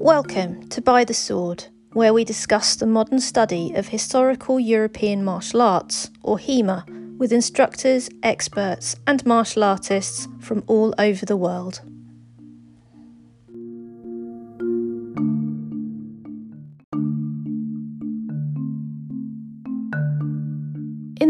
Welcome to By the Sword, where we discuss the modern study of historical European martial arts, or HEMA, with instructors, experts, and martial artists from all over the world.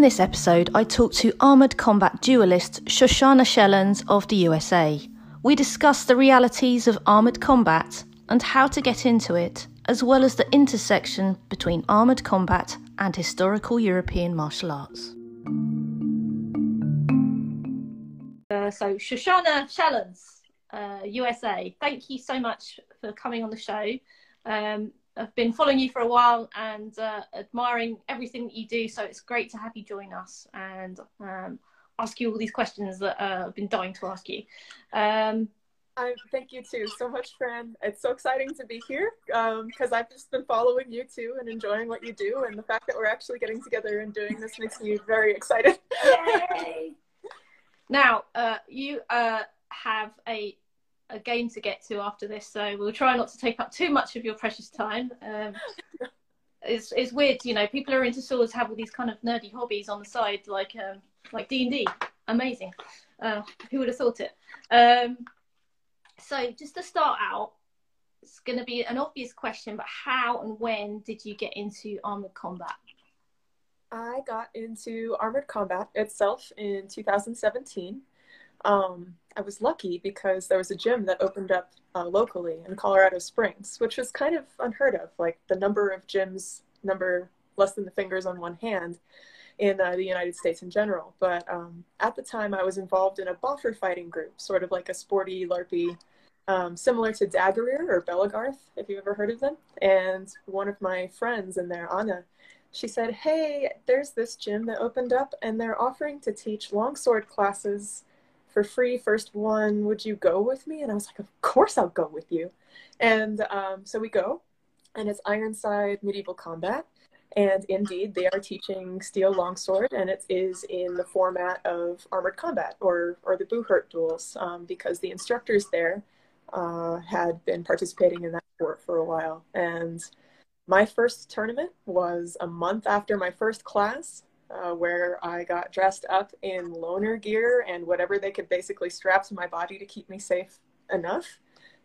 This episode, I talk to armoured combat duelist Shoshana Shellens of the USA. We discuss the realities of armoured combat and how to get into it, as well as the intersection between armoured combat and historical European martial arts. Uh, so, Shoshana Shellens, uh, USA, thank you so much for coming on the show. Um, I've been following you for a while and uh, admiring everything that you do, so it's great to have you join us and um, ask you all these questions that uh, I've been dying to ask you. Um, I thank you too so much, Fran. It's so exciting to be here because um, I've just been following you too and enjoying what you do, and the fact that we're actually getting together and doing this makes me very excited. Yay! now, uh, you uh, have a a game to get to after this, so we'll try not to take up too much of your precious time. Um, it's it's weird, you know. People who are into swords have all these kind of nerdy hobbies on the side, like um, like D and D. Amazing. Uh, who would have thought it? Um, so just to start out, it's going to be an obvious question, but how and when did you get into armored combat? I got into armored combat itself in 2017. Um, I was lucky because there was a gym that opened up uh, locally in Colorado Springs, which was kind of unheard of. Like the number of gyms, number less than the fingers on one hand in uh, the United States in general. But um, at the time, I was involved in a boffer fighting group, sort of like a sporty, larpy, um, similar to Dagorhir or Belegarth, if you've ever heard of them. And one of my friends in there, Anna, she said, Hey, there's this gym that opened up, and they're offering to teach longsword classes for free. First one, would you go with me? And I was like, Of course I'll go with you. And um, so we go, and it's Ironside Medieval Combat. And indeed, they are teaching steel longsword, and it is in the format of armored combat or, or the Buhurt duels, um, because the instructors there uh, had been participating in that sport for a while. And my first tournament was a month after my first class, uh, where I got dressed up in loaner gear and whatever they could basically strap to my body to keep me safe enough.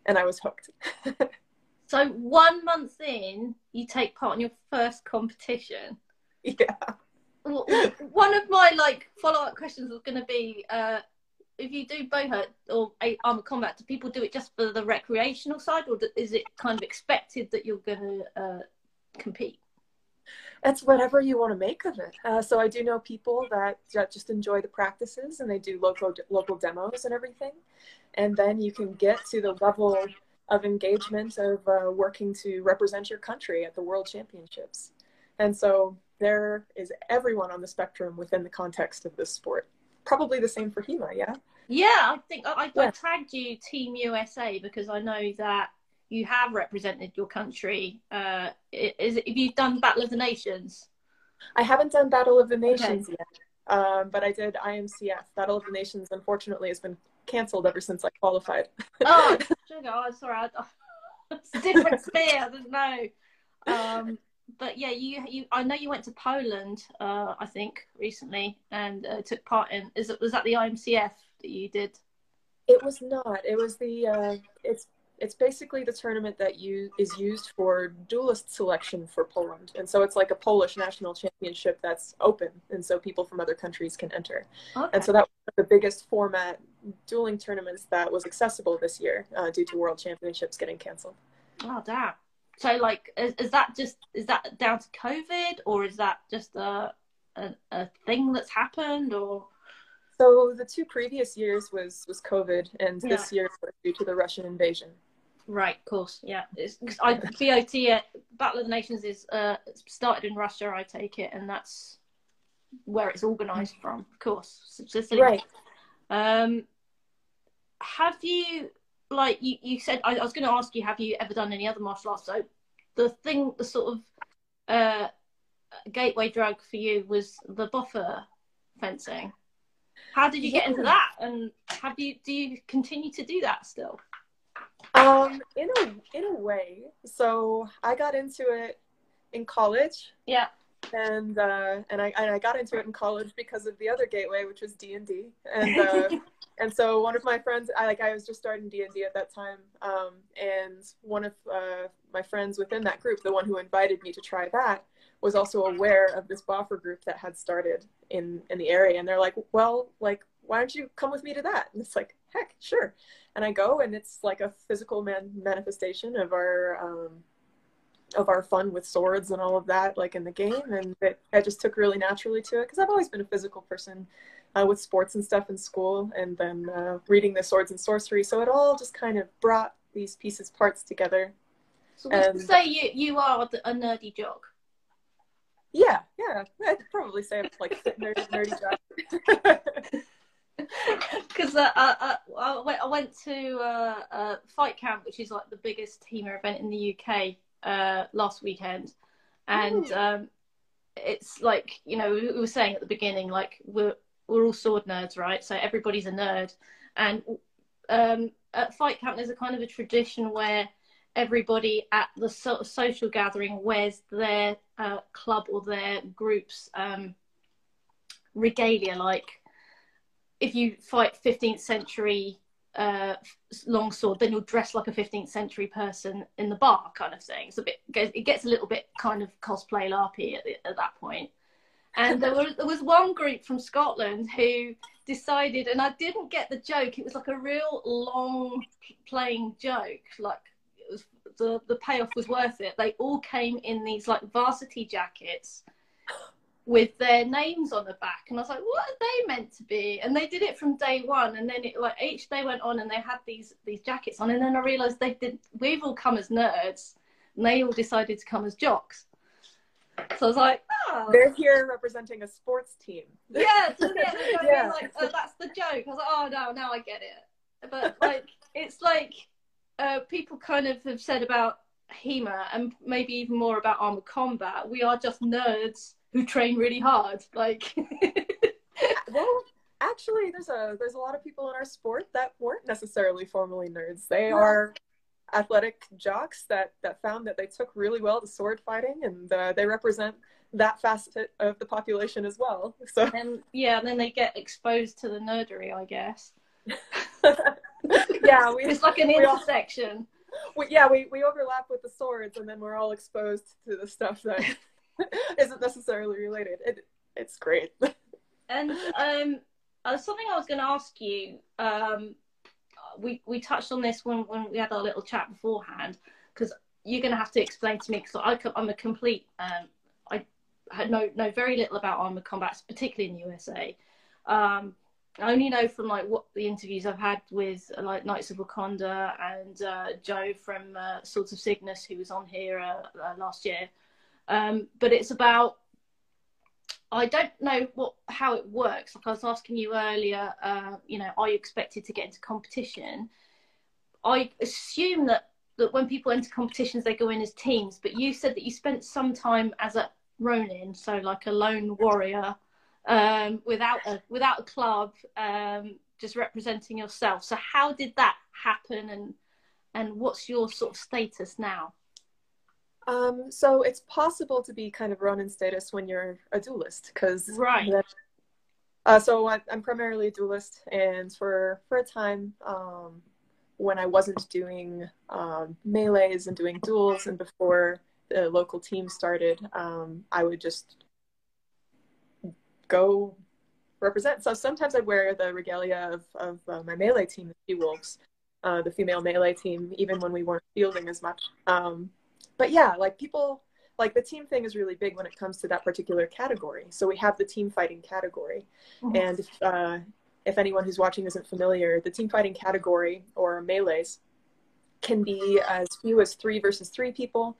And I was hooked. So one month in, you take part in your first competition. Yeah. One of my like follow up questions was going to be, uh, if you do Buhurt or armored combat, do people do it just for the recreational side, or is it kind of expected that you're going to uh, compete? It's whatever you want to make of it. Uh, so I do know people that, that just enjoy the practices and they do local local demos and everything, and then you can get to the level of engagement of uh, working to represent your country at the world championships. And so there is everyone on the spectrum within the context of this sport. Probably the same for HEMA, yeah? Yeah, I think I, I, I tagged you Team USA because I know that you have represented your country. Uh, is it, have done Battle of the Nations? I haven't done Battle of the Nations okay. yet, um, but I did IMCF. Battle of the Nations, unfortunately, has been cancelled ever since I qualified. oh, sugar. Oh, sorry. I, it's a different sphere. I didn't know. Um, but yeah, you, you. I know you went to Poland. Uh, I think recently and uh, took part in. Is it was that the IMCF that you did? It was not. It was the. Uh, it's it's basically the tournament that you is used for duelist selection for Poland, and so it's like a Polish national championship that's open, and so people from other countries can enter. Okay. And so that was the biggest format dueling tournaments that was accessible this year uh, due to World Championships getting canceled. Oh damn! So like, is, is that just is that down to COVID, or is that just a a, a thing that's happened, or? So the two previous years was was COVID, and yeah. this year was due to the Russian invasion. Right, of course, yeah. It's I, BOT uh, Battle of the Nations is uh, started in Russia, I take it, and that's where it's organised from, of course. Right. Um, have you like you, you said? I, I was going to ask you, have you ever done any other martial arts? So the thing, the sort of uh, gateway drug for you was the boffer fencing. How did you get into that? And have you do you continue to do that still? Um, in a in a way. So I got into it in college. Yeah. And uh, and I and I got into it in college because of the other gateway, which was D and D. And uh, and so one of my friends, I like I was just starting D and D at that time. Um, and one of uh, my friends within that group, the one who invited me to try that, was also aware of this Boffer group that had started in in the area. And they're like, well, like why don't you come with me to that? And it's like, heck, sure. And I go, and it's like a physical man- manifestation of our um, of our fun with swords and all of that, like in the game. And it, I just took really naturally to it because I've always been a physical person uh, with sports and stuff in school, and then uh, reading the swords and sorcery. So it all just kind of brought these pieces parts together. So would you say you you are a nerdy jock? Yeah, yeah, I'd probably say I'm like nerdy, nerdy. Because uh, uh, uh, I, went, I went to uh, uh, Fight Camp, which is like the biggest HEMA event in the UK, uh, last weekend, and um, it's like you know we were saying at the beginning, like we're we're all sword nerds, right? So everybody's a nerd, and um, at Fight Camp there's a kind of a tradition where everybody at the of social gathering wears their uh, club or their group's um, regalia, like if you fight 15th century uh, longsword, then you'll dress like a 15th century person in the bar, kind of thing. It's a bit, it gets a little bit kind of cosplay larpy at, at that point. And there was there was one group from Scotland who decided, and I didn't get the joke. It was like a real long playing joke. Like the the payoff was worth it. They all came in these like varsity jackets with their names on the back. And i was like what are they meant to be? And they did it from day one. And then it like each day went on and they had these these jackets on. And then i realized they did we've all come as nerds. And they all decided to come as jocks. So i was like oh. they're here representing a sports team. Yeah so yeah, yeah. like oh, that's the joke. I was like oh no now i get it. But like it's like uh, people kind of have said about HEMA and maybe even more about armored combat we are just nerds who train really hard. Like, well, actually, there's a there's a lot of people in our sport that weren't necessarily formally nerds. They are athletic jocks that that found that they took really well to sword fighting, and uh, they represent that facet of the population as well. So and yeah, and then they get exposed to the nerdery, I guess. yeah, we, it's like an intersection. All, we, yeah, we, we overlap with the swords, and then we're all exposed to the stuff that isn't necessarily related. It, it's great. and um, uh, something I was going to ask you. Um, we we touched on this when when we had our little chat beforehand because you're going to have to explain to me because I'm a complete. Um, I know know very little about armored combat, particularly in the USA. Um, I only know from like what the interviews I've had with like Knights of Wakanda and uh, Joe from uh, Swords of Cygnus, who was on here uh, uh last year. Um, but it's about I don't know what how it works. Like I was asking you earlier, uh, you know, are you expected to get into competition? I assume that that when people enter competitions, they go in as teams. But you said that you spent some time as a Ronin, so like a lone warrior, um, without a without a club, um, just representing yourself. So how did that happen, and and what's your sort of status now? Um, so it's possible to be kind of Ronin status when you're a duelist, because right. uh, so I, am primarily a duelist, and for for a time, um, when I wasn't doing um, melees and doing duels, and before the local team started, um, I would just go represent. So sometimes I'd wear the regalia of, of uh, my melee team, the She Wolves, uh, the female melee team, even when we weren't fielding as much. Um, but yeah, like people like the team thing is really big when it comes to that particular category. So we have the team fighting category, mm-hmm. and if, uh, if anyone who's watching isn't familiar, the team fighting category or melees can be as few as three versus three people,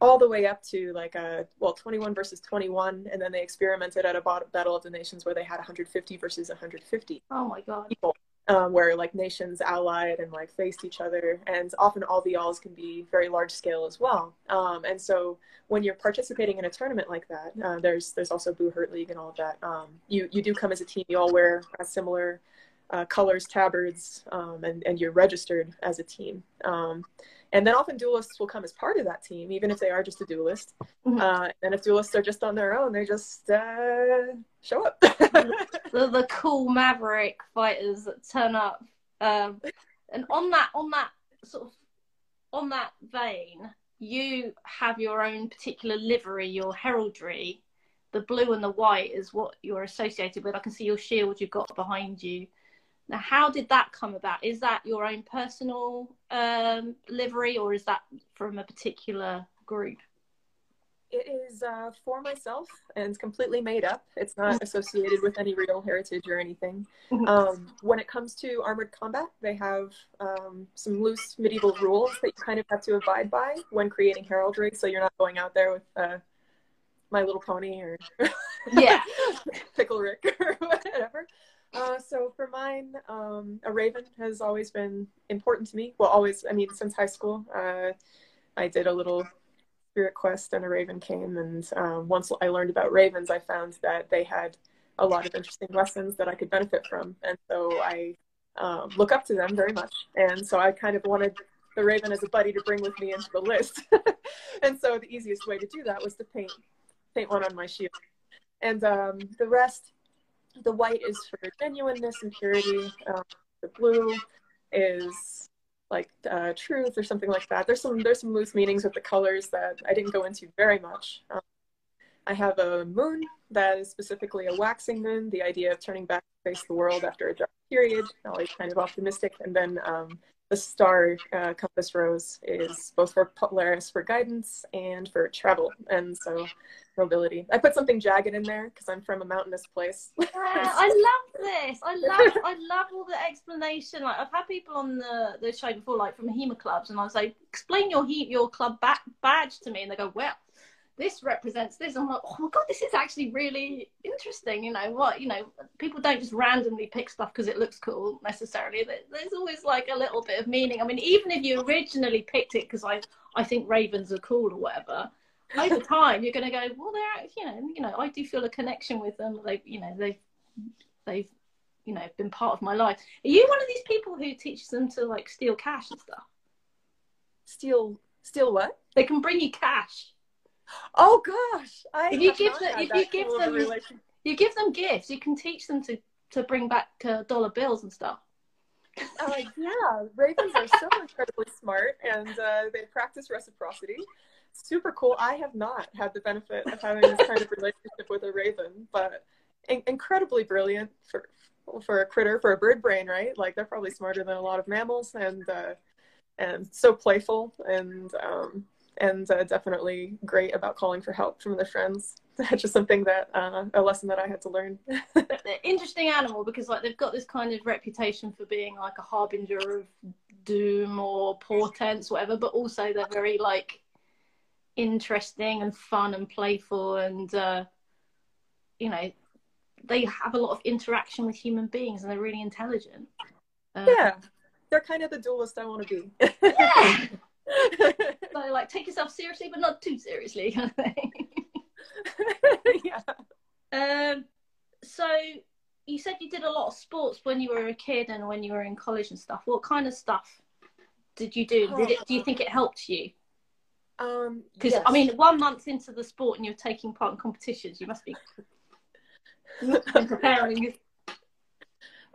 all the way up to like a well 21 versus 21, and then they experimented at a Battle of the Nations where they had 150 versus 150. Oh my god! People. um, where like nations allied and like faced each other, and often all the alls can be very large scale as well. Um, and so when you're participating in a tournament like that, uh, there's there's also Buhurt League and all of that. Um, you you do come as a team. You all wear a similar uh, colors, tabards, um, and and you're registered as a team. Um, and then often duelists will come as part of that team, even if they are just a duelist. Mm-hmm. Uh, and if duelists are just on their own, they just uh, show up. the, the cool maverick fighters that turn up. Um, and on that, on that sort of, on that vein, you have your own particular livery, your heraldry. The blue and the white is what you're associated with. I can see your shield you've got behind you. Now, how did that come about? Is that your own personal um, livery, or is that from a particular group? It is uh, for myself and it's completely made up. It's not associated with any real heritage or anything. Mm-hmm. Um, when it comes to armored combat, they have um, some loose medieval rules that you kind of have to abide by when creating heraldry. So you're not going out there with uh, My Little Pony or yeah, Pickle Rick or whatever. Uh, so for mine, um, a raven has always been important to me. Well, always, I mean, since high school, uh, I did a little spirit quest and a raven came. And um, once I learned about ravens, I found that they had a lot of interesting lessons that I could benefit from. And so I um, look up to them very much. And so I kind of wanted the raven as a buddy to bring with me into the list. and so the easiest way to do that was to paint, paint one on my shield. And um, the rest, the white is for genuineness and purity. Um, the blue is like uh, truth or something like that. There's some there's some loose meanings with the colors that I didn't go into very much. Um, I have a moon that is specifically a waxing moon, the idea of turning back to face the world after a dark period, always kind of optimistic. And then um, the star uh, compass rose is both for Polaris for guidance and for travel. And so mobility. I put something jagged in there because I'm from a mountainous place. yeah, I love this. I love I love all the explanation. Like I've had people on the, the show before, like from HEMA clubs, and I was like, explain your heat your club ba- badge to me, and they go, well, this represents this. I'm like, oh my god, this is actually really interesting. You know what? You know, people don't just randomly pick stuff because it looks cool necessarily. There's always like a little bit of meaning. I mean, even if you originally picked it because I I think ravens are cool or whatever over time you're going to go well they're you know you know i do feel a connection with them they you know they've they've you know been part of my life are you one of these people who teaches them to like steal cash and stuff steal steal what they can bring you cash oh gosh I if you give them if you give them you give them gifts you can teach them to to bring back uh, dollar bills and stuff uh, yeah, ravens are so incredibly smart, and uh, they practice reciprocity super cool. I have not had the benefit of having this kind of relationship with a raven, but in- incredibly brilliant for for a critter, for a bird brain, right? Like they're probably smarter than a lot of mammals, and uh, and so playful, and um, and uh, definitely great about calling for help from their friends. That's just something that uh, a lesson that I had to learn. Interesting animal because like they've got this kind of reputation for being like a harbinger of doom or portents, whatever, but also they're very like interesting and fun and playful and uh, you know they have a lot of interaction with human beings and they're really intelligent uh, yeah they're kind of the duelist i want to be yeah so like take yourself seriously but not too seriously kind of thing yeah um so you said you did a lot of sports when you were a kid and when you were in college and stuff what kind of stuff did you do did it do you think it helped you um, because yes. I mean, one month into the sport and you're taking part in competitions, you must be preparing.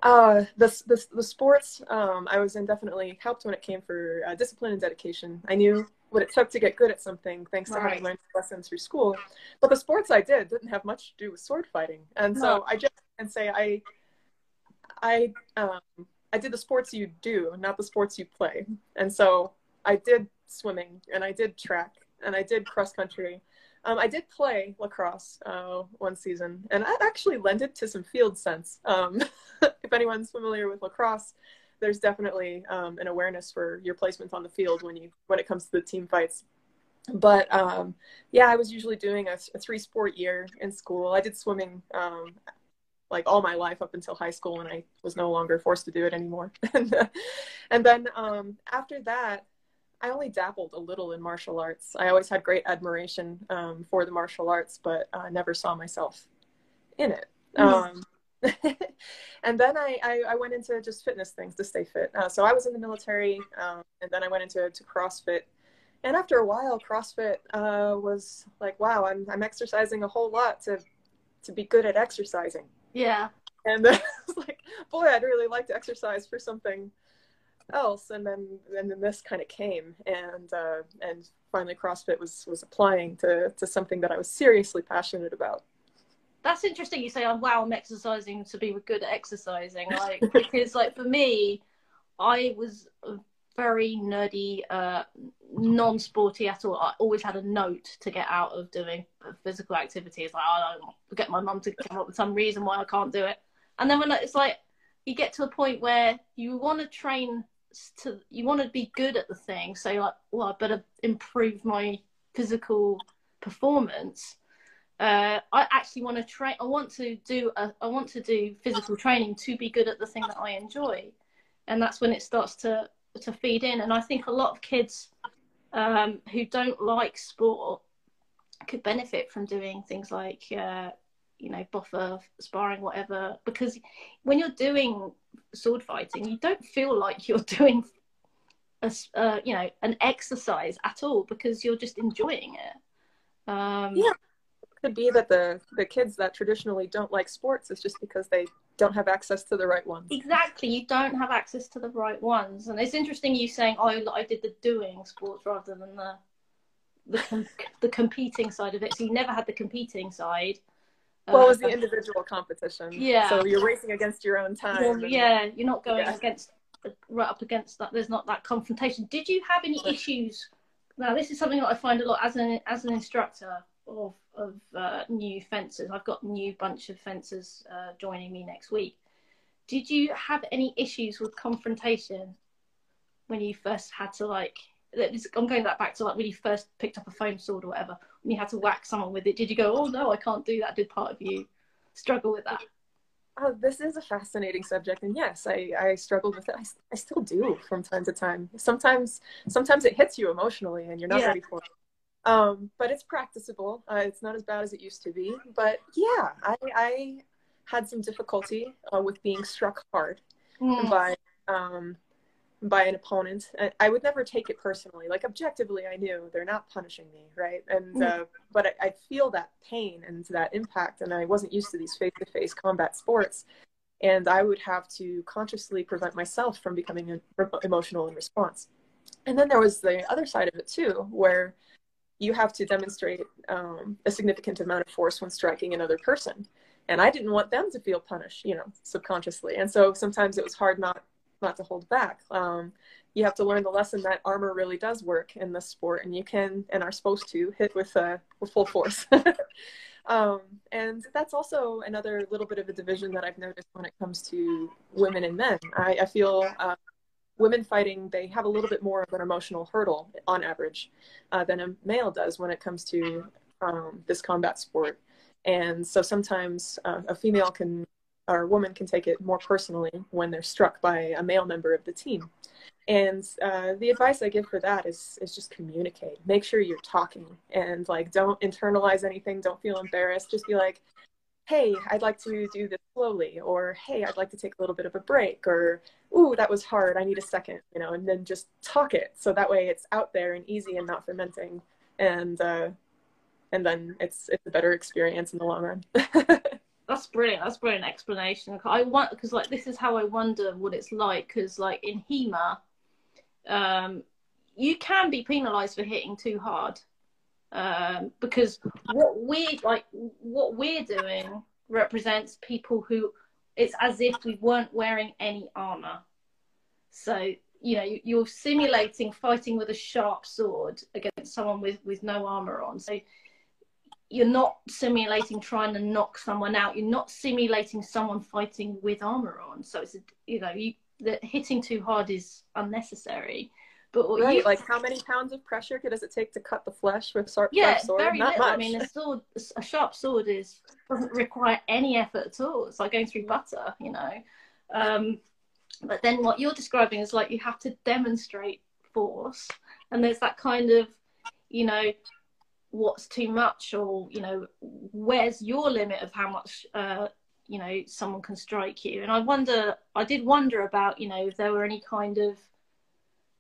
Uh, the, the, the sports um, I was in definitely helped when it came for uh, discipline and dedication. I knew what it took to get good at something thanks to right. having learned lessons through school. But the sports I did didn't have much to do with sword fighting, and so no. I just can say I I um, I did the sports you do, not the sports you play, and so I did swimming and I did track and I did cross country. Um, I did play lacrosse uh, one season, and that actually lended to some field sense. Um, if anyone's familiar with lacrosse, there's definitely um, an awareness for your placement on the field when you when it comes to the team fights. But um, yeah, I was usually doing a, a, three sport year in school. I did swimming um, like all my life up until high school and I was no longer forced to do it anymore. and, uh, and then um, after that, I only dabbled a little in martial arts. I always had great admiration um, for the martial arts, but I uh, never saw myself in it. Mm-hmm. Um, and then I, I, I, went into just fitness things to stay fit. Uh, so I was in the military, um, and then I went into to CrossFit. And after a while, CrossFit uh, was like, wow, I'm, I'm exercising a whole lot to, to be good at exercising. Yeah. And then I was like, boy, I'd really like to exercise for something else. And then, and then this kind of came, and uh, and finally, CrossFit was was applying to to something that I was seriously passionate about. That's interesting you say oh wow i'm exercising to be good at exercising. Like because like for me i was very nerdy uh non-sporty at all. I always had a note to get out of doing physical activities. Like i don't get my mum to come up with some reason why i can't do it. And then when it's like you get to a point where you want to train to you want to be good at the thing so like well i better improve my physical performance uh, I actually want to train. I want to do. A, I want to do physical training to be good at the thing that I enjoy, and that's when it starts to to feed in. And I think a lot of kids um, who don't like sport could benefit from doing things like, uh, you know, boffer sparring, whatever. Because when you're doing sword fighting, you don't feel like you're doing a, uh, you know, an exercise at all because you're just enjoying it. Um, yeah could be that the the kids that traditionally don't like sports is just because they don't have access to the right ones. Exactly, you don't have access to the right ones, and it's interesting you saying, "Oh, I did the doing sports rather than the the com- the competing side of it." So you never had the competing side. Well, uh, it was the individual competition. Yeah. So you're racing against your own time. Well, yeah, you're not going yeah. against right up against that. There's not that confrontation. Did you have any issues? Now, this is something that I find a lot as an as an instructor of of uh, new fencers. I've got a new bunch of fencers uh, joining me next week. Did you have any issues with confrontation when you first had to like? I'm going that back to like when you first picked up a foam sword or whatever. You had to whack someone with it, did you go, "Oh no, I can't do that"? Did part of you struggle with that? Oh, this is a fascinating subject, and yes, I, I struggled with it. I, I still do from time to time. Sometimes, sometimes it hits you emotionally, and you're not yeah. ready for it um, but it's practicable. Uh, it's not as bad as it used to be. But yeah, I, I had some difficulty uh, with being struck hard mm. by um, by an opponent. I would never take it personally. Like objectively, I knew they're not punishing me, right? And mm. uh, but I, I feel that pain and that impact, and I wasn't used to these face-to-face combat sports. And I would have to consciously prevent myself from becoming emotional in response. And then there was the other side of it too, where you have to demonstrate um, a significant amount of force when striking another person and i didn't want them to feel punished you know subconsciously and so sometimes it was hard not not to hold back. Um, you have to learn the lesson that armor really does work in this sport and you can and are supposed to hit with uh, with full force. Um, and that's also another little bit of a division that i've noticed when it comes to women and men. I, I feel uh, women fighting, they have a little bit more of an emotional hurdle on average uh, than a male does when it comes to um, this combat sport. And so sometimes uh, a female can, or a woman can take it more personally when they're struck by a male member of the team. And uh, the advice I give for that is is just communicate. Make sure you're talking and like don't internalize anything. Don't feel embarrassed. Just be like, hey, I'd like to do this slowly, or hey, I'd like to take a little bit of a break, or ooh, that was hard, I need a second, you know, and then just talk it so that way it's out there and easy and not fermenting, and uh, and then it's it's a better experience in the long run. That's brilliant. That's brilliant explanation. I want because like this is how I wonder what it's like because like in HEMA, um, you can be penalised for hitting too hard um, because what we like what we're doing represents people who it's as if we weren't wearing any armor so you know you're simulating fighting with a sharp sword against someone with with no armor on so you're not simulating trying to knock someone out you're not simulating someone fighting with armor on so it's a, you know you the hitting too hard is unnecessary But Right, you, like how many pounds of pressure does it take to cut the flesh with sharp, yeah, sharp sword? very Not little. much. I mean, a sword, a sharp sword is doesn't require any effort at all. It's like going through butter, you know. Um, but then what you're describing is like you have to demonstrate force, and there's that kind of, you know, what's too much, or you know, where's your limit of how much, uh, you know, someone can strike you. And I wonder, I did wonder about, you know, if there were any kind of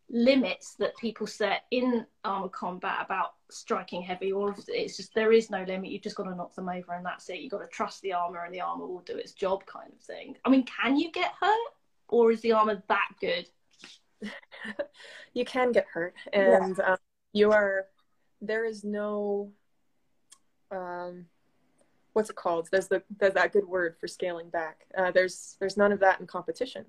limits that people set in armored combat about striking heavy or if it's just there is no limit you've just got to knock them over and that's it you've got to trust the armor and the armor will do its job kind of thing i mean can you get hurt or is the armor that good you can get hurt, and um, you are. There is no. Um, what's it called? There's the there's that good word for scaling back. Uh, there's there's none of that in competition,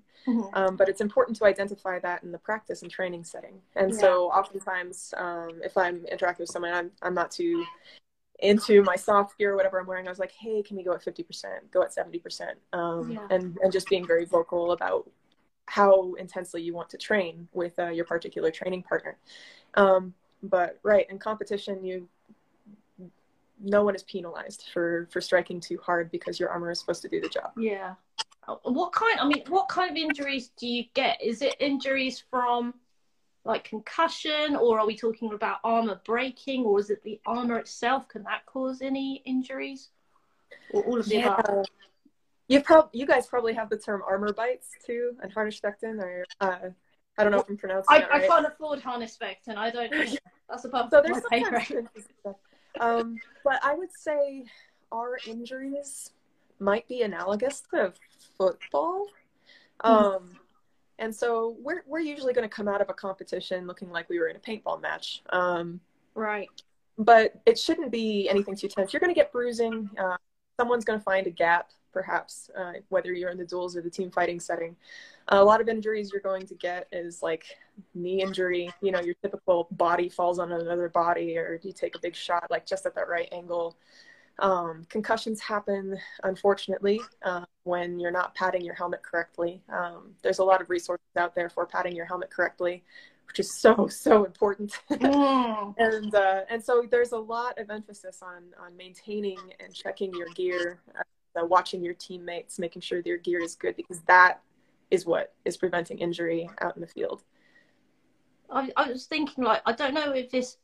um, but it's important to identify that in the practice and training setting. And Yeah. so, oftentimes, um, if I'm interacting with someone, I'm I'm not too into my soft gear or whatever I'm wearing. I was like, hey, can we go at fifty percent? Go at seventy percent? Um, Yeah. And and just being very vocal about how intensely you want to train with uh, your particular training partner. Um, but right in competition, you no one is penalized for for striking too hard because your armor is supposed to do the job. yeah. What kind i mean what kind of injuries do you get? Is it injuries from like concussion or are we talking about armor breaking or is it the armor itself? Can that cause any injuries? Or all of the above? You prob you guys probably have the term armor bites too, and Harnischbeckten, or uh, I don't know if I'm pronouncing I, that I can't afford harness and I don't. That's above so my pay grade. Um, but I would say our injuries might be analogous to football. Um, and so we're we're usually going to come out of a competition looking like we were in a paintball match. Um, Right. but it shouldn't be anything too tense. You're going to get bruising. Uh, someone's going to find a gap, perhaps, uh, whether you're in the duels or the team fighting setting. A lot of injuries you're going to get is like knee injury. You know, your typical body falls on another body, or you take a big shot like just at that right angle. Um, concussions happen, unfortunately, uh, when you're not padding your helmet correctly. Um, there's a lot of resources out there for padding your helmet correctly, which is so so important. Mm. and uh, and so there's a lot of emphasis on on maintaining and checking your gear, uh, watching your teammates, making sure their gear is good because that is what is preventing injury out in the field. I, I was thinking, like, I don't know if this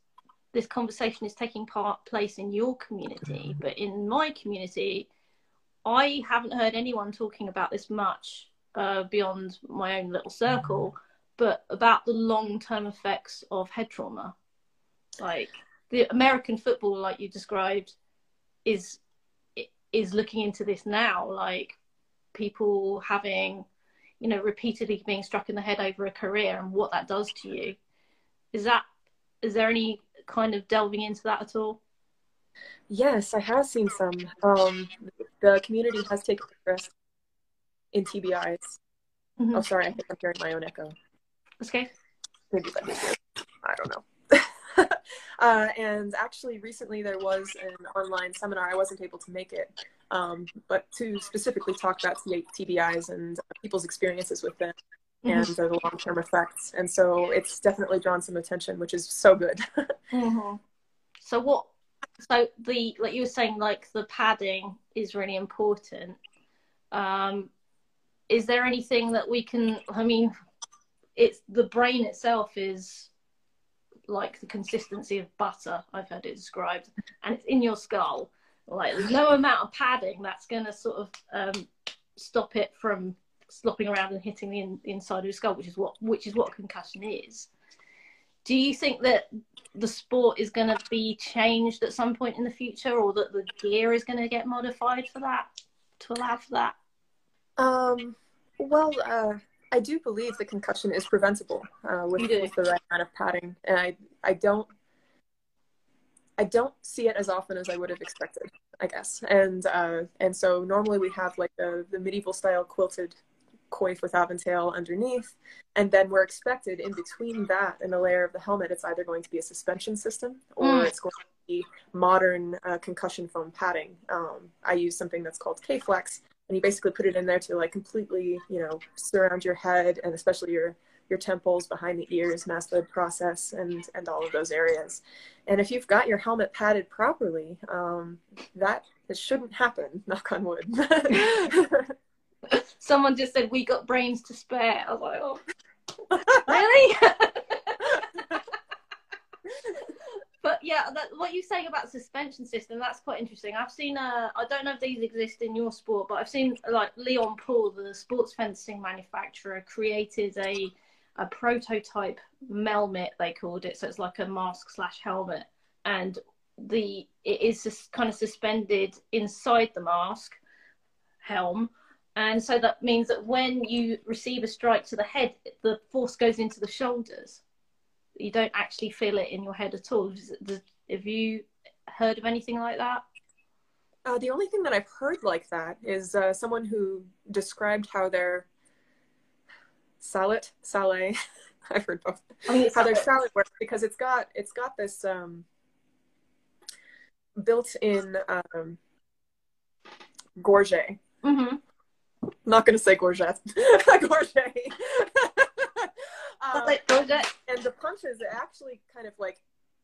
this conversation is taking part place in your community, but in my community, I haven't heard anyone talking about this much uh, beyond my own little circle, but about the long term effects of head trauma. Like the American football, like you described, is is looking into this now. Like people having, you know, repeatedly being struck in the head over a career and what that does to you. Is that is there any kind of delving into that at all? Yes, I have seen some. Um, the community has taken interest in TBIs. Mhm. Oh, sorry, I think I'm hearing my own echo. Okay. maybe that is it. I don't know. uh, and actually, recently there was an online seminar. I wasn't able to make it, um, but to specifically talk about TBIs and people's experiences with them and uh, the long term effects. And so it's definitely drawn some attention, which is so good. Mhm. So what? So the like you were saying, like the padding is really important. Um, is there anything that we can? I mean, it's the brain itself is like the consistency of butter. I've heard it described, and it's in your skull. Like there's no amount of padding that's going to sort of um, stop it from slopping around and hitting the, in, the inside of your skull, which is what which is what concussion is. Do you think that the sport is going to be changed at some point in the future, or that the gear is going to get modified for that to allow for that? Um, well, uh, I do believe the concussion is preventable uh, with, with the right amount of padding, and I I don't I don't see it as often as I would have expected, I guess. And uh, and so normally we have like the the medieval style quilted coif with aventail underneath, and then we're expected in between that and the layer of the helmet, it's either going to be a suspension system or Mm. it's going to be modern uh, concussion foam padding. Um, I use something that's called K-Flex, and you basically put it in there to like completely, you know, surround your head and especially your your temples, behind the ears, mastoid process, and and all of those areas. And if you've got your helmet padded properly, um, that it shouldn't happen. Knock on wood. Someone just said we got brains to spare. I was like, oh, really? but yeah, that, what you're saying about suspension system, that's quite interesting. I've seen, uh, I don't know if these exist in your sport, but I've seen like Leon Paul, the sports fencing manufacturer, created a a prototype melmet they called it so it's like a mask slash helmet. And the it is just kind of suspended inside the mask helm. And so that means that when you receive a strike to the head the force goes into the shoulders. You don't actually feel it in your head at all. Have you heard of anything like that? Uh, the only thing that i've heard like that is uh, someone who described how their sallet, salé. I've heard both. I mean, how their sallet works because it's got it's got this um, built-in um, gorget. Mm-hmm. Not going to say gorget. gorget. um, and the punches it actually kind of like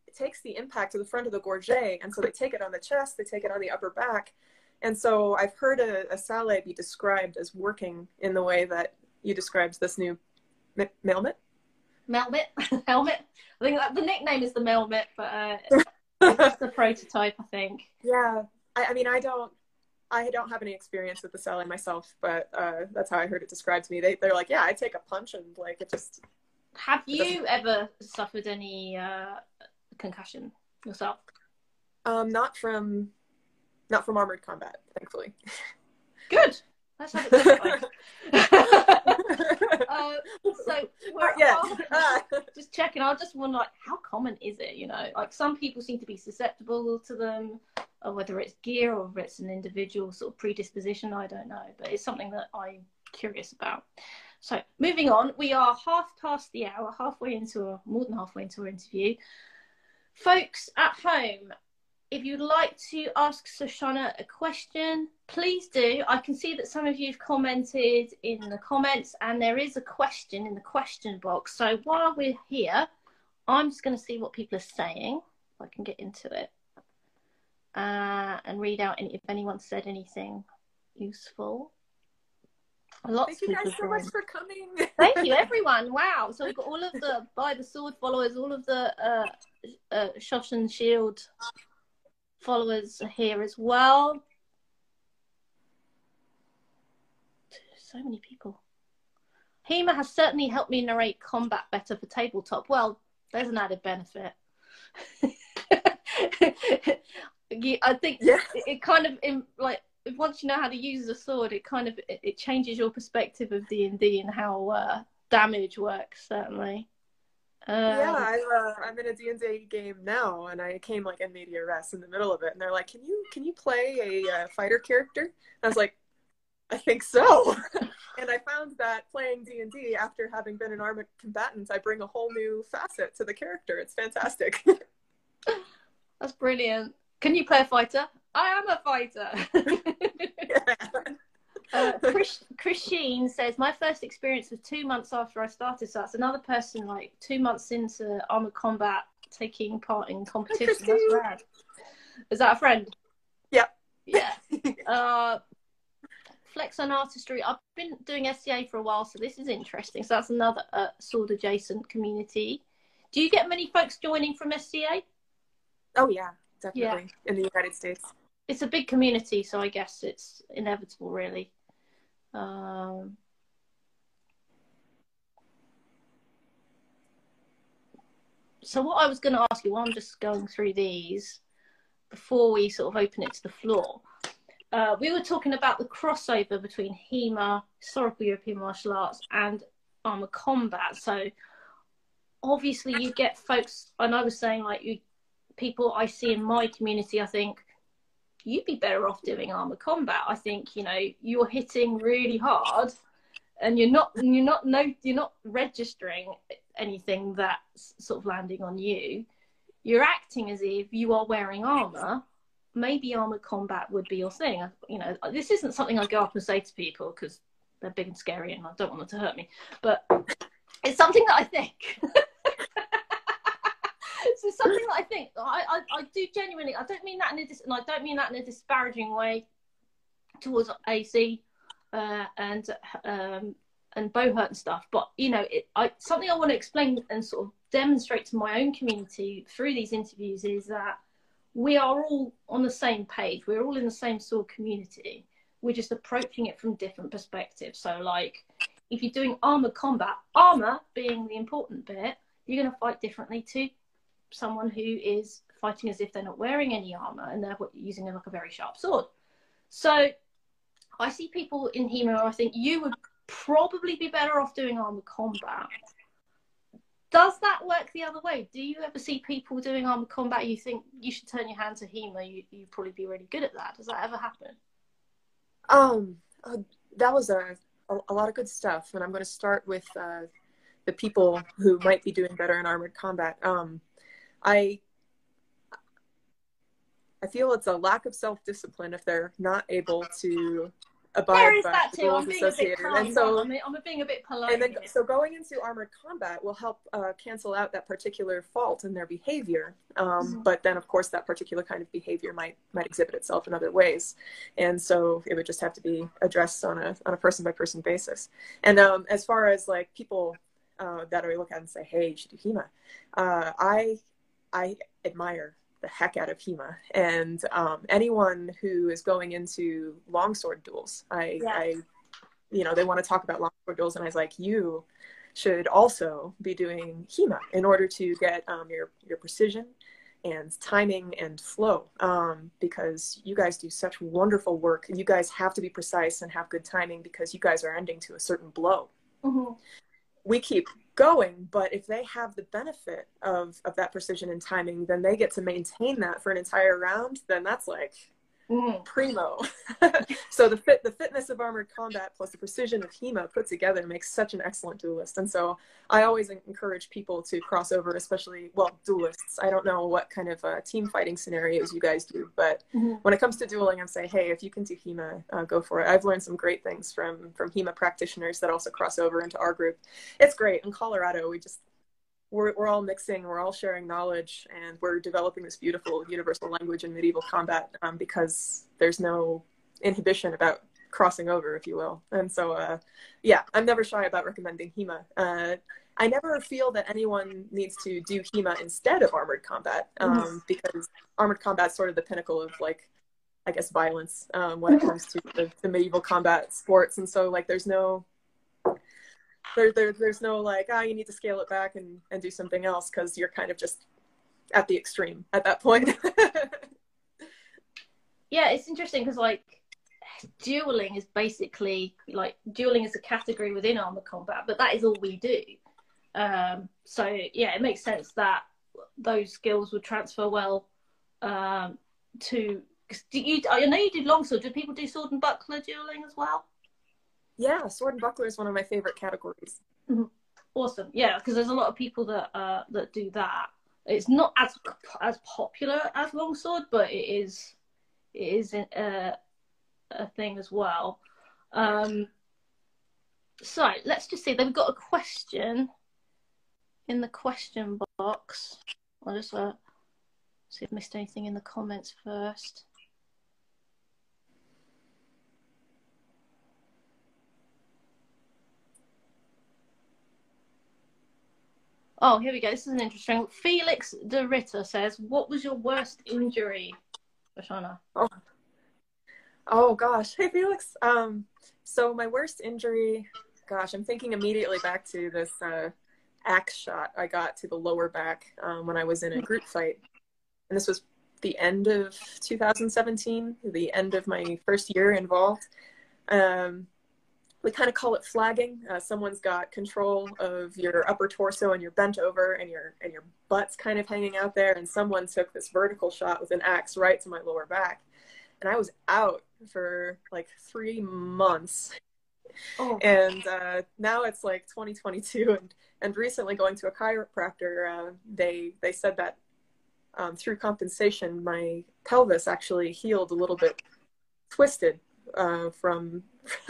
it takes the impact to the front of the gorget, and so they take it on the chest, they take it on the upper back, and so I've heard a, a sallet be described as working in the way that you described this new Melmet. Melmet helmet. I think the nickname is the Melmet, but uh, it's the prototype. I think. Yeah, I, I, mean, I don't, I don't have any experience with the selling myself, but uh, that's how I heard it described to me. They they're like, yeah, I take a punch and like it just. Have you ever suffered any uh, concussion yourself? Um, not from, not from armored combat, thankfully. Good. Let's have it uh, so we're yeah. just checking. I just wonder, like, how common is it? You know, like some people seem to be susceptible to them, or whether it's gear or whether it's an individual sort of predisposition. I don't know, but it's something that I'm curious about. So moving on, we are half past the hour, halfway into a more than halfway into our interview. Folks at home, if you'd like to ask Shoshana a question, please do. I can see that some of you have commented in the comments, and there is a question in the question box. So while we're here, I'm just going to see what people are saying. I can get into it uh, and read out any, if anyone said anything useful. Lots Thank you guys so much for coming. Thank you, everyone. Wow. So we've got all of the By the Sword followers, all of the uh, uh, Shosh and Shield followers here as well. So many people. HEMA has certainly helped me narrate combat better for tabletop. Well, there's an added benefit. I think yeah. it, it, kind of like once you know how to use the sword, it kind of it, it changes your perspective of D and D and how uh, damage works. Certainly. Uh, yeah, I'm, uh, I'm in a D&D game now, and I came like in media res in the middle of it, and they're like, "Can you can you play a uh, fighter character?" And I was like, "I think so." and I found that playing D&D after having been an armored combatant, I bring a whole new facet to the character. It's fantastic. That's brilliant. Can you play a fighter? I am a fighter. yeah. Uh, Chris, Chris Sheen says, My first experience was two months after I started. So that's another person like two months into armored combat taking part in competition. That's rad. Is that a friend? Yep. Yeah. uh, Flex on Artistry. I've been doing SCA for a while, so this is interesting. So that's another uh, sword adjacent community. Do you get many folks joining from SCA? Oh, yeah, definitely. Yeah. In the United States. It's a big community, so I guess it's inevitable, really. Um, so what I was going to ask you, while I'm just going through these before we sort of open it to the floor, uh, we were talking about the crossover between HEMA, historical European martial arts, and armor combat. So obviously you get folks, and I was saying like you, people I see in my community, I think you'd be better off doing armored combat. I think you know you're hitting really hard, and you're not you're not no you're not registering anything that's sort of landing on you. You're acting as if you are wearing armor, maybe armored combat would be your thing. You know, this isn't something I go up and say to people because they're big and scary and I don't want them to hurt me. But it's something that I think. so something that I think I, I, I, do genuinely. I don't mean that in a dis- and I don't mean that in a disparaging way towards AC uh, and um, and Buhurt and stuff. But you know, it, I, something I want to explain and sort of demonstrate to my own community through these interviews is that we are all on the same page. We're all in the same sort of community we're just approaching it from different perspectives. So, like, if you're doing armor combat, armor being the important bit, you're going to fight differently to someone who is fighting as if they're not wearing any armor and they're using like a very sharp sword. So, I see people in HEMA. I think you would probably be better off doing armored combat. Does that work the other way? Do you ever see people doing armored combat? You think you should turn your hand to HEMA? You you'd probably be really good at that. Does that ever happen? Um, uh, that was a, a, a lot of good stuff, and I'm going to start with uh, the people who might be doing better in armored combat. Um, I I feel it's a lack of self discipline if they're not able to abide there is by that the too. rules I'm being a bit associated. And so, I'm, I'm being a bit polite. and then here. so going into armored combat will help uh, cancel out that particular fault in their behavior. Um, Mhm. But then, of course, that particular kind of behavior might might exhibit itself in other ways, and so it would just have to be addressed on a on a person by person basis. And um, as far as like people uh, that I look at and say, "Hey, you should do HEMA," uh, I I admire the heck out of HEMA and um, anyone who is going into longsword duels. I, Yeah. I, you know, they want to talk about longsword duels, and I was like, you should also be doing HEMA in order to get um, your your precision and timing and flow um, because you guys do such wonderful work. You guys have to be precise and have good timing because you guys are ending to a certain blow Mhm. we keep going but if they have the benefit of of that precision and timing then they get to maintain that for an entire round then that's like Mhm. primo. So the fit the fitness of armored combat plus the precision of hema put together makes such an excellent duelist. And so i always encourage people to cross over especially well duelists. I don't know what kind of uh, team fighting scenarios you guys do but Mhm. when it comes to dueling i'm saying hey if you can do hema uh, go for it. I've learned some great things from from hema practitioners that also cross over into our group. It's great. In colorado we just we're, we're all mixing we're all sharing knowledge and we're developing this beautiful universal language in medieval combat um, because there's no inhibition about crossing over if you will. And so uh, yeah i'm never shy about recommending hema. Uh, i never feel that anyone needs to do hema instead of armored combat um, because armored combat's sort of the pinnacle of like i guess violence um, when it comes to the, the medieval combat sports. And so like there's no there, there there's no like ah you need to scale it back and and do something else because you're kind of just at the extreme at that point Yeah, it's interesting because like dueling is basically like dueling is a category within armor combat, but that is all we do. Um, so yeah, it makes sense that those skills would transfer well um, to. Do you, I know you did longsword. Do people do sword and buckler dueling as well? Yeah sword and buckler is one of my favorite categories Awesome. Yeah, because there's a lot of people that uh, that do that. It's not as as popular as longsword, but it is it is a, a thing as well. Um, so let's just see. They've got a question in the question box. I'll just uh, see if I missed anything in the comments first. Oh, here we go. This is an interesting. Felix de Ritter says, "What was your worst injury, Shoshana?" oh oh gosh hey felix um so my worst injury gosh i'm thinking immediately back to this uh axe shot i got to the lower back um, when i was in a group fight and this was the end of 2017 the end of my first year involved um, we kind of call it flagging. Uh, someone's got control of your upper torso and you're bent over and your and your butt's kind of hanging out there and someone took this vertical shot with an axe right to my lower back. And i was out for like three months. Oh, and uh, now it's like 2022 and and recently going to a chiropractor uh, they they said that um, through compensation, my pelvis actually healed a little bit twisted uh, from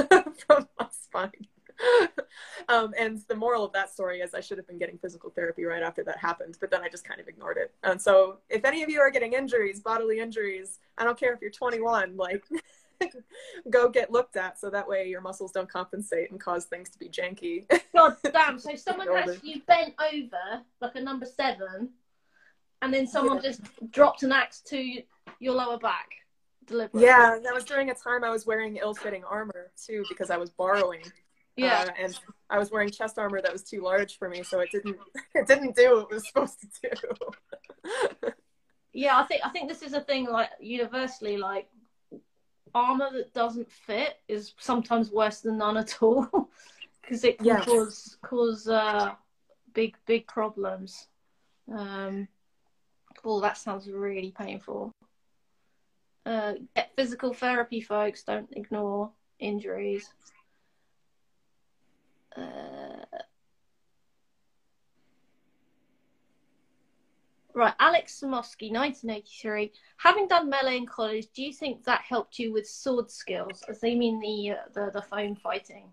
from my spine. um, and the moral of that story is I should have been getting physical therapy right after that happened, but then I just kind of ignored it. And so, if any of you are getting injuries, bodily injuries, I don't care if you're 21, like go get looked at so that way your muscles don't compensate and cause things to be janky. God damn! So someone has you bent over like a number seven, and then someone yeah. just dropped an axe to your lower back. Yeah, that was during a time I was wearing ill-fitting armor too because I was borrowing. Yeah, uh, and I was wearing chest armor that was too large for me, so it didn't it didn't do what it was supposed to do. yeah, I think I think this is a thing like universally like armor that doesn't fit is sometimes worse than none at all because it can yes. cause cause uh, big big problems. Um, oh, that sounds really painful. Uh, get physical therapy, folks. Don't ignore injuries. Uh, Right, Alex Samosky, 1983. Having done melee in college, do you think that helped you with sword skills? As they mean the uh, the, the foam fighting.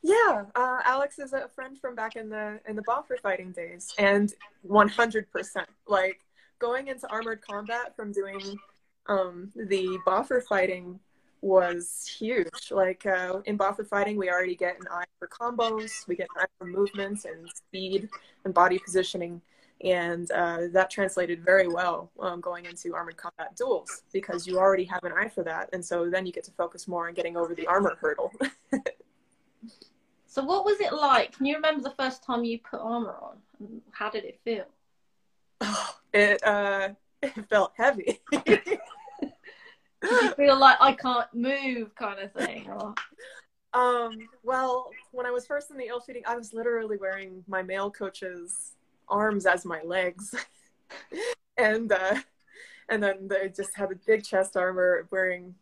Yeah, uh, Alex is a friend from back in the in the Boffer fighting days, and 100% like going into armored combat from doing um, the Boffer fighting was huge. Like uh, in Boffer fighting, we already get an eye for combos, we get an eye for movements and speed and body positioning and uh, that translated very well um, going into armored combat duels because you already have an eye for that and so then you get to focus more on getting over the armor hurdle. So what was it like? Can you remember the first time you put armor on? How did it feel? Oh, it uh it felt heavy you feel like i can't move kind of thing or um well when i was first in the ill feeding, i was literally wearing my male coach's arms as my legs. and uh, and then they just had a big chest armor wearing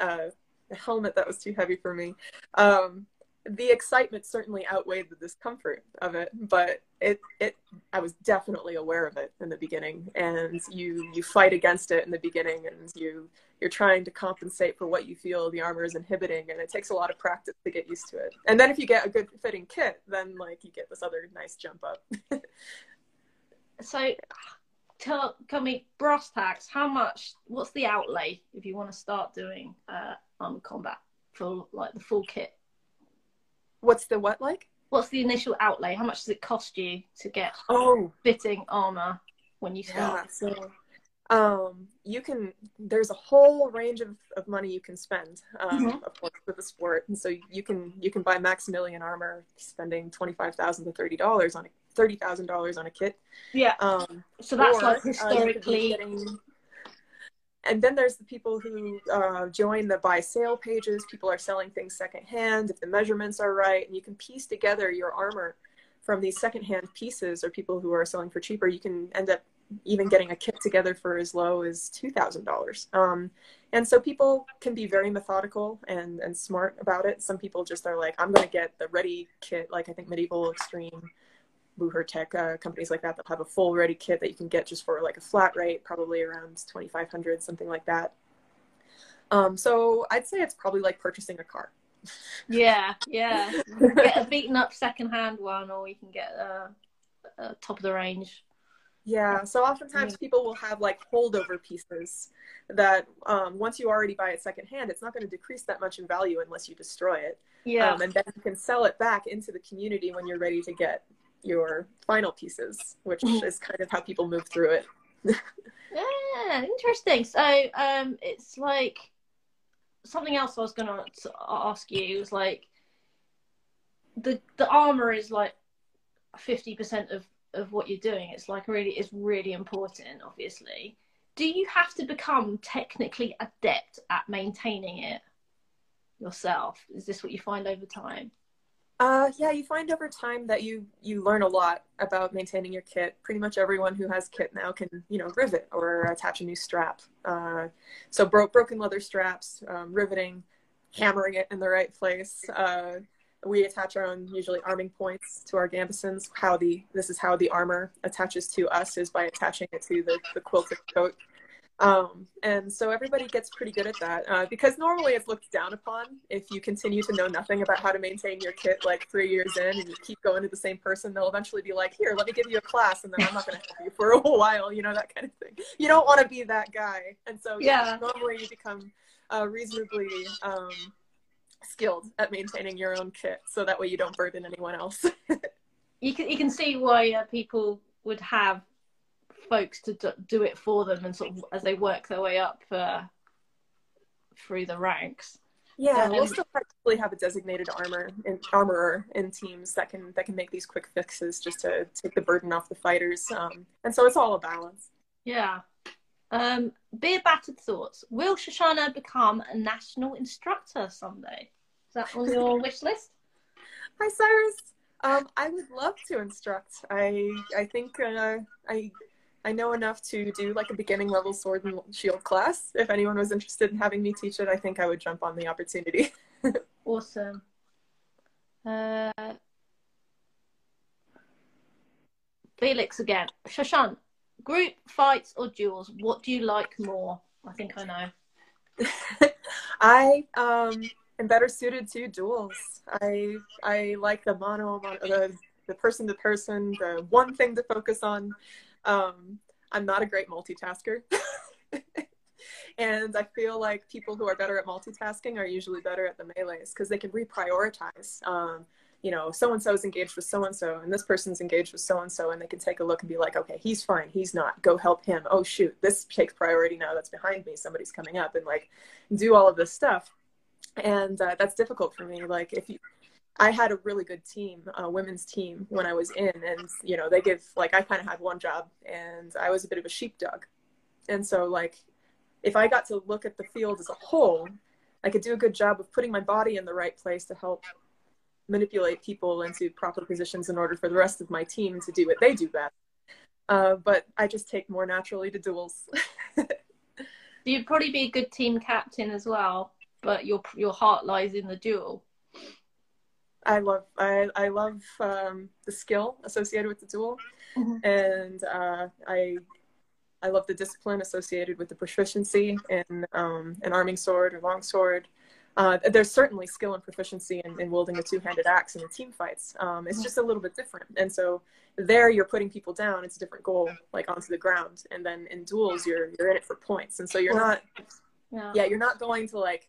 uh, a helmet that was too heavy for me. Um, the excitement certainly outweighed the discomfort of it, but it it I was definitely aware of it in the beginning, and you you fight against it in the beginning, and you you're trying to compensate for what you feel the armor is inhibiting, and it takes a lot of practice to get used to it. And then if you get a good fitting kit, then like you get this other nice jump up. so tell tell me brass tacks how much what's the outlay if you want to start doing uh armored combat for like the full kit what's the what like what's the initial outlay how much does it cost you to get oh fitting armor when you start yeah, so um you can there's a whole range of, of money you can spend um mm-hmm. of course with the sport and so you can you can buy maximilian armor spending 25000 to 30 dollars on a thirty thousand dollars on a kit. Yeah. Um, so that's or, like uh, historically. Uh, and then there's the people who uh, join the buy sale pages. People are selling things secondhand if the measurements are right, and you can piece together your armor from these secondhand pieces. Or people who are selling for cheaper, you can end up even getting a kit together for as low as two thousand um, dollars. And so people can be very methodical and and smart about it. Some people just are like, I'm going to get the ready kit, like I think Medieval Extreme Buhurtech, uh, companies like that that have a full ready kit that you can get just for like a flat rate, probably around 2500 something like that. Um, so I'd say it's probably like purchasing a car. Yeah, yeah. get a beaten up secondhand one, or you can get a, a top of the range. Yeah, so oftentimes people will have like holdover pieces that um, once you already buy it secondhand, it's not going to decrease that much in value unless you destroy it. Yeah. Um, and then you can sell it back into the community when you're ready to get your final pieces, which mm-hmm. is kind of how people move through it. yeah, interesting. So um, it's like something else I was going to ask you was like the the armor is like fifty percent of of what you're doing. It's like really is really important, obviously. Do you have to become technically adept at maintaining it yourself? Is this what you find over time? Uh, yeah, you find over time that you you learn a lot about maintaining your kit. Pretty much everyone who has kit now can you know rivet or attach a new strap. Uh, so bro- broken leather straps, um, riveting, hammering it in the right place. Uh, we attach our own usually arming points to our gambesons. How the this is how the armor attaches to us is by attaching it to the, the quilted coat. Um, and so everybody gets pretty good at that uh, because normally it's looked down upon if you continue to know nothing about how to maintain your kit like three years in and you keep going to the same person, they'll eventually be like, here, let me give you a class and then I'm not going to help you for a while, you know, that kind of thing. You don't want to be that guy. And so yeah, normally you become uh, reasonably um, skilled at maintaining your own kit so that way you don't burden anyone else. you, can, you can see why uh, people would have folks to do it for them and sort of as they work their way up uh, through the ranks. Yeah, um, we'll still probably have a designated armor and armorer in teams that can that can make these quick fixes just to take the burden off the fighters. Um, and so it's all a balance. Yeah. Um, beer battered thoughts. Will Shoshana become a national instructor someday? Is that on your wish list? Hi, Cyrus. Um, I would love to instruct. I I think uh, I I know enough to do like a beginning level sword and shield class. If anyone was interested in having me teach it, I think I would jump on the opportunity. awesome. Uh, Felix again. Shashan, group fights or duels? What do you like more? I think I know. I um, am better suited to duels. I I like the mono, mono the the person to person, the one thing to focus on. Um, I'm not a great multitasker. and I feel like people who are better at multitasking are usually better at the melees because they can reprioritize. Um, you know, so and so is engaged with so and so, and this person's engaged with so and so, and they can take a look and be like, okay, he's fine, he's not. Go help him. Oh shoot, this takes priority now. That's behind me. Somebody's coming up, and like do all of this stuff. And uh, that's difficult for me. Like if you I had a really good team, a women's team when I was in, and you know they give like I kind of had one job, and I was a bit of a sheepdog, and so like if I got to look at the field as a whole, I could do a good job of putting my body in the right place to help manipulate people into proper positions in order for the rest of my team to do what they do best. Uh, but I just take more naturally to duels. You'd probably be a good team captain as well, but your your heart lies in the duel. I love I I love um, the skill associated with the duel, mm-hmm. and uh, I I love the discipline associated with the proficiency in um, an arming sword or longsword. Uh, there's certainly skill and proficiency in, in wielding a two-handed axe in the team fights. Um, it's mm-hmm. just a little bit different, and so there you're putting people down. It's a different goal, like onto the ground, and then in duels you're you're in it for points, and so you're not. Yeah. yeah, you're not going to like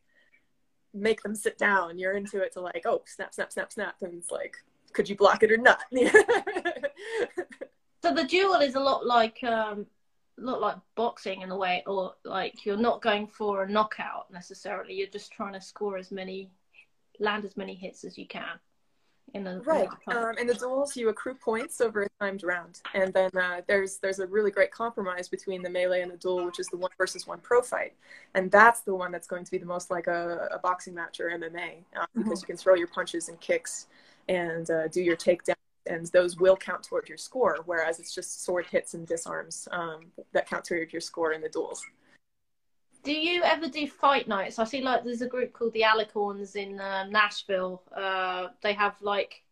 make them sit down. You're into it to like, oh, snap, snap, snap, snap. And it's like, could you block it or not? so the duel is a lot like um lot like boxing in a way, or like you're not going for a knockout necessarily. You're just trying to score as many land as many hits as you can in the right um, in the duels you accrue points over a timed round. And then uh, there's there's a really great compromise between the melee and the duel which is the one versus one pro fight. And that's the one that's going to be the most like a, a boxing match or mma uh, because mm-hmm. you can throw your punches and kicks and uh, do your takedown and those will count toward your score whereas it's just sword hits and disarms um, that count toward your score in the duels do you ever do fight nights? I see like there's a group called the Alicorns in uh, Nashville. Uh, they have like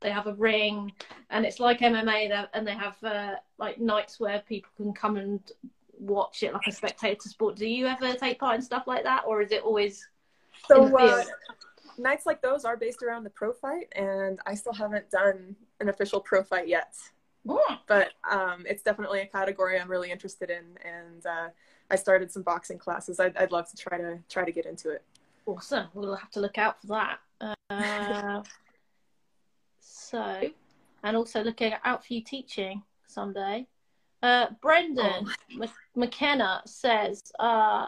they have a ring, and it's like MMA, and they have uh, like nights where people can come and watch it like a spectator sport. Do you ever take part in stuff like that, or is it always so? Uh, nights like those are based around the pro fight, and I still haven't done an official pro fight yet. But um, it's definitely a category I'm really interested in, and uh, I started some boxing classes. I'd, I'd love to try to try to get into it. Awesome. We'll have to look out for that. Uh, so, and also looking out for you teaching someday. Uh, Brendan oh. McKenna says, uh,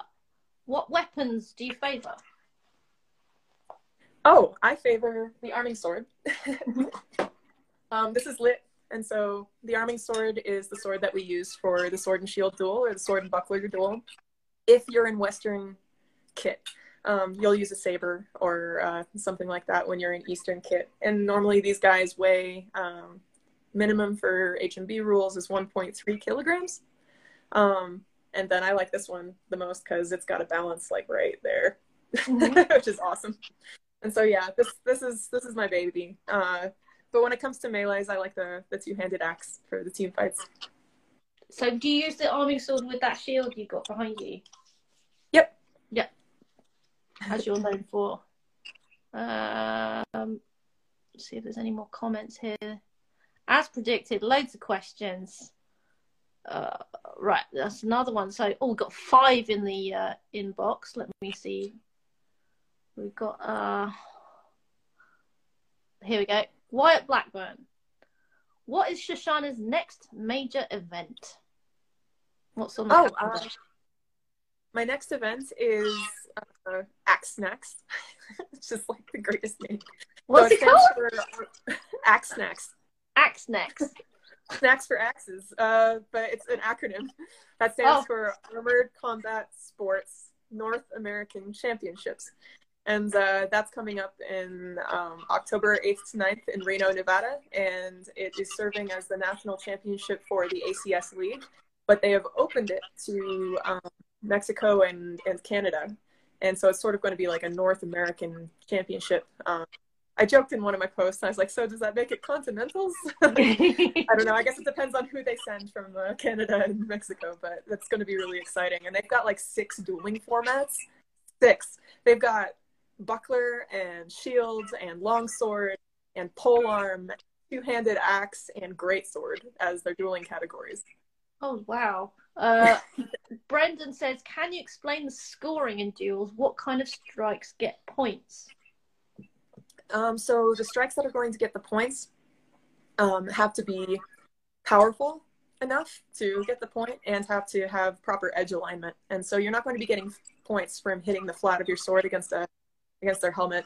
"What weapons do you favor?" Oh, I favor the arming sword. um, this is lit and so the arming sword is the sword that we use for the sword and shield duel or the sword and buckler duel. If you're in Western kit, um, you'll use a saber or uh, something like that when you're in Eastern kit. And normally these guys weigh um, minimum for HMB rules is 1.3 kilograms. Um, and then I like this one the most because it's got a balance like right there, mm-hmm. which is awesome. and so yeah, this this is this is my baby. Uh, but when it comes to melee's, I like the the two handed axe for the team fights. So do you use the arming sword with that shield you got behind you? Yep. Yep. As you're known for. Um, see if there's any more comments here. As predicted, loads of questions. Uh, right, that's another one. So, oh, we've got five in the uh, inbox. Let me see. We've got. Uh, here we go. Wyatt Blackburn. What is Shoshana's next major event? What's on the Oh, uh, my next event is uh, Axe Snacks. it's just like the greatest name. What's so it called? For, Axe Snacks. Axe next. Snacks for axes. Uh, but it's an acronym that stands Oh. for Armored Combat Sports North American Championships. And uh, that's coming up in um, October 8th to 9th in Reno, Nevada. And it is serving as the national championship for the ACS League. But they have opened it to um, Mexico and, and Canada. And so it's sort of going to be like a North American championship. Um, I joked in one of my posts, I was like, so does that make it continentals? I don't know. I guess it depends on who they send from uh, Canada and Mexico, but that's going to be really exciting. And they've got like six dueling formats. Six. They've got buckler and shields and longsword and polearm, two-handed axe, and greatsword as their dueling categories. Oh wow. Uh, Brendan says, "Can you explain the scoring in duels? What kind of strikes get points?" Um, so the strikes that are going to get the points um, have to be powerful enough to get the point and have to have proper edge alignment. And so you're not going to be getting points from hitting the flat of your sword against a against their helmet.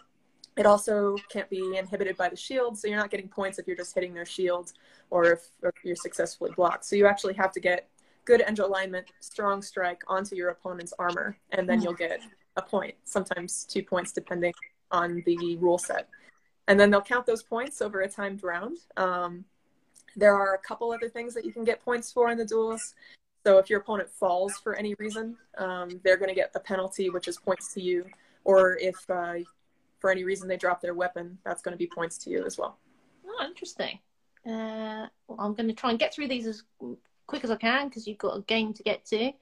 It also can't be inhibited by the shield, so you're not getting points if you're just hitting their shield or if, or if you're successfully blocked. So you actually have to get good edge alignment, strong strike onto your opponent's armor, and then you'll get a point, sometimes two points depending on the rule set. And then they'll count those points over a timed round. Um, there are a couple other things that you can get points for in the duels. So if your opponent falls for any reason, um, they're going to get a penalty, which is points to you. Or if uh, for any reason they drop their weapon, that's going to be points to you as well. Oh, interesting. Uh, well, I'm going to try and get through these as quick as I can because you've got a game to get to.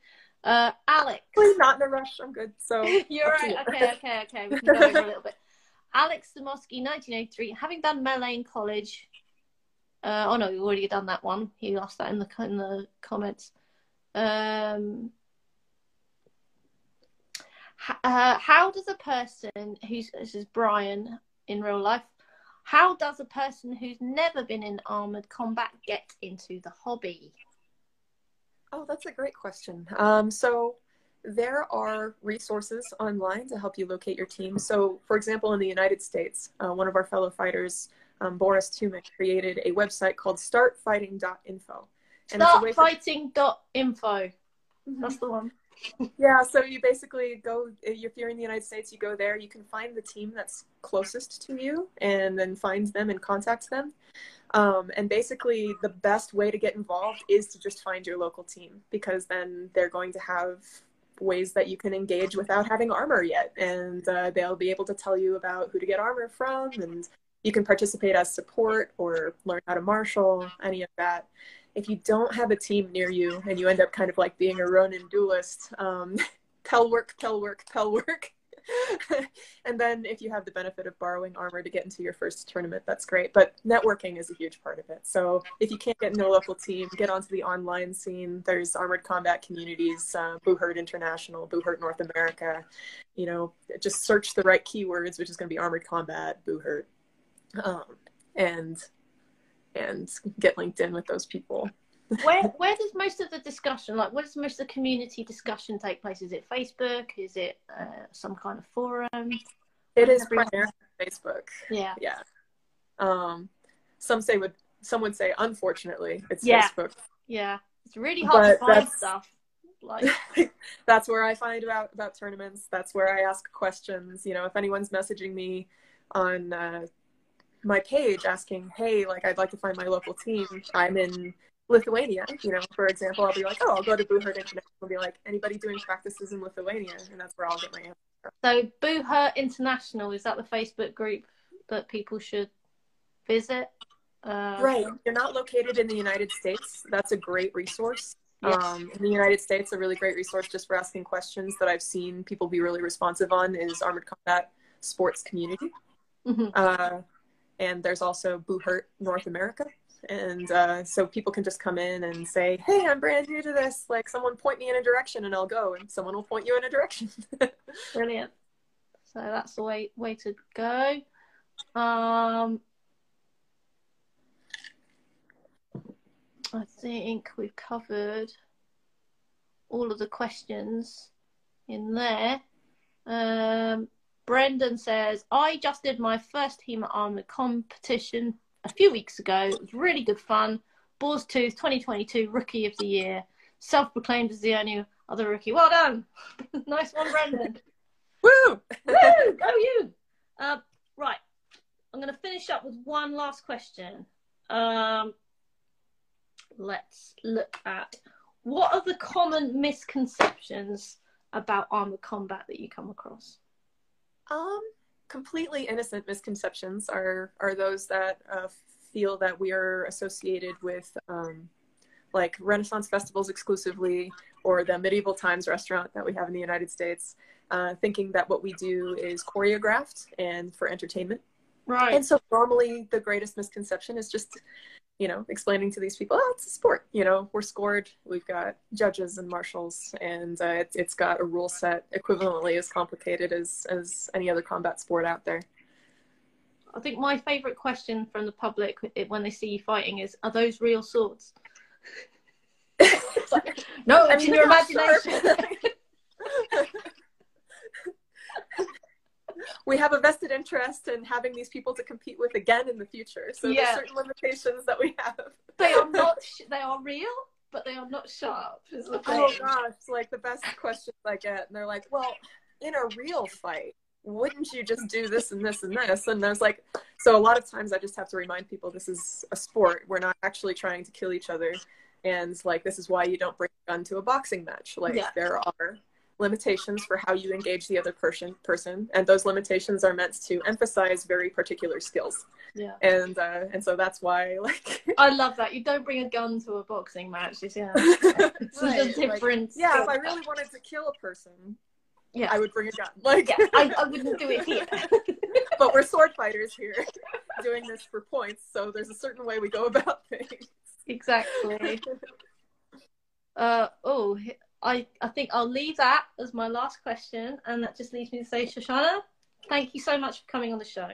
Uh, Alex, Please, not in a rush. I'm good. So you're right. you. Okay, okay, okay. We can go over a little bit. Alex Samosky, 1983. Having done melee in college. Uh, oh no, we've already done that one. He asked that in the in the comments. Um, uh, how does a person who's this is Brian in real life? How does a person who's never been in armored combat get into the hobby? Oh, that's a great question. Um, so there are resources online to help you locate your team. So, for example, in the United States, uh, one of our fellow fighters, um, Boris Tumek, created a website called startfighting.info. And way for- Startfighting.info. That's the one. Yeah, so you basically go, if you're in the United States, you go there, you can find the team that's closest to you and then find them and contact them. Um, and basically, the best way to get involved is to just find your local team because then they're going to have ways that you can engage without having armor yet. And uh, they'll be able to tell you about who to get armor from, and you can participate as support or learn how to marshal, any of that if you don't have a team near you and you end up kind of like being a Ronin duelist, um, pell work, pell work, pell work. and then if you have the benefit of borrowing armor to get into your first tournament, that's great. But networking is a huge part of it. So if you can't get into a local team, get onto the online scene. There's armored combat communities, uh, International, Buhurt North America. You know, just search the right keywords, which is going to be armored combat, Buhurt, um, and and get linked in with those people. where where does most of the discussion like where does most of the community discussion take place is it facebook is it uh, some kind of forum It is primarily Facebook. yeah Yeah. Um, some say would some would say unfortunately it's Yeah. Facebook. yeah it's really hard to find stuff like That's where I find about about tournaments. That's where I ask questions. You know, if anyone's messaging me on uh, my page asking, "Hey, like I'd like to find my local team," I'm in Lithuania. You know, for example, I'll be like, "Oh, I'll go to Buhurt International." and be like, "Anybody doing practices in Lithuania?" And that's where I'll get my answer. So Buhurt International is that the Facebook group that people should visit? Uh, Right. If you're not located in the United States, that's a great resource. Yes. Um, in the United States, a really great resource just for asking questions that I've seen people be really responsive on is Armored Combat Sports Community. mhm. Uh, and there's also Buhurt North America. And uh, so people can just come in and say, hey, I'm brand new to this. Like, someone point me in a direction and I'll go, and someone will point you in a direction. Brilliant. So that's the way way to go. Um, I think we've covered all of the questions in there. Um, Brendan says, I just did my first HEMA Armored competition a few weeks ago. It was really good fun. Boar's Tooth 2022 Rookie of the Year. Self proclaimed as the only other rookie. Well done. nice one, Brendan. Woo! Woo! Go you! Uh, right. I'm going to finish up with one last question. Um, let's look at what are the common misconceptions about armored combat that you come across? Um, completely innocent misconceptions are are those that uh, feel that we are associated with um, like Renaissance festivals exclusively, or the medieval times restaurant that we have in the United States, uh, thinking that what we do is choreographed and for entertainment. Right. And so normally the greatest misconception is just, you know, explaining to these people, oh, it's a sport. You know, we're scored. We've got judges and marshals, and uh, it's, it's got a rule set equivalently as complicated as as any other combat sport out there. I think my favourite question from the public when they see you fighting is, "Are those real swords?" Like, no, I it's mean, in your I'm not sure. imagination. we have a vested interest in having these people to compete with again in the future. So Yeah. there's certain limitations that we have. they are not. Sh- they are real, but they are not sharp. Is the oh, thing. Oh gosh, like the best questions I get, and they're like, "Well, in a real fight, wouldn't you just do this and this and this?" And I was like, so a lot of times I just have to remind people this is a sport. We're not actually trying to kill each other, and like this is why you don't bring a gun to a boxing match. Like Yeah. there are limitations for how you engage the other person person and those limitations are meant to emphasize very particular skills Yeah. and uh and so that's why like I love that. You don't bring a gun to a boxing match. See, it's Right, a like, different. yeah if i really wanted to kill a person Yeah. i would bring a gun like yeah, I, I wouldn't do it here. but we're sword fighters here doing this for points so there's a certain way we go about things exactly. Uh, oh, I, I think I'll leave that as my last question, and that just leaves me to say, Shoshana, thank you so much for coming on the show.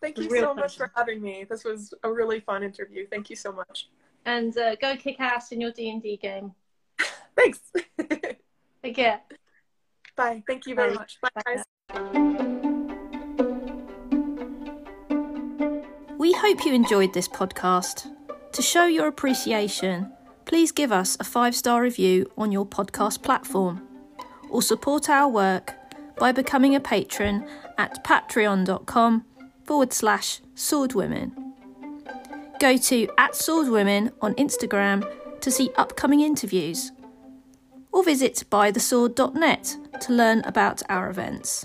thank you Real so much for having me this was a really fun interview thank you so much And uh, go kick ass in your D and D game. thanks Take care. bye thank you very Bye. much bye guys We hope you enjoyed this podcast. To show your appreciation, please give us a five star review on your podcast platform or support our work by becoming a patron at patreon.com forward slash swordwomen. Go to at swordwomen on Instagram to see upcoming interviews or visit bythesword.net to learn about our events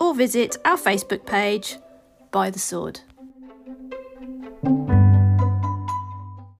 or visit our Facebook page, By the Sword.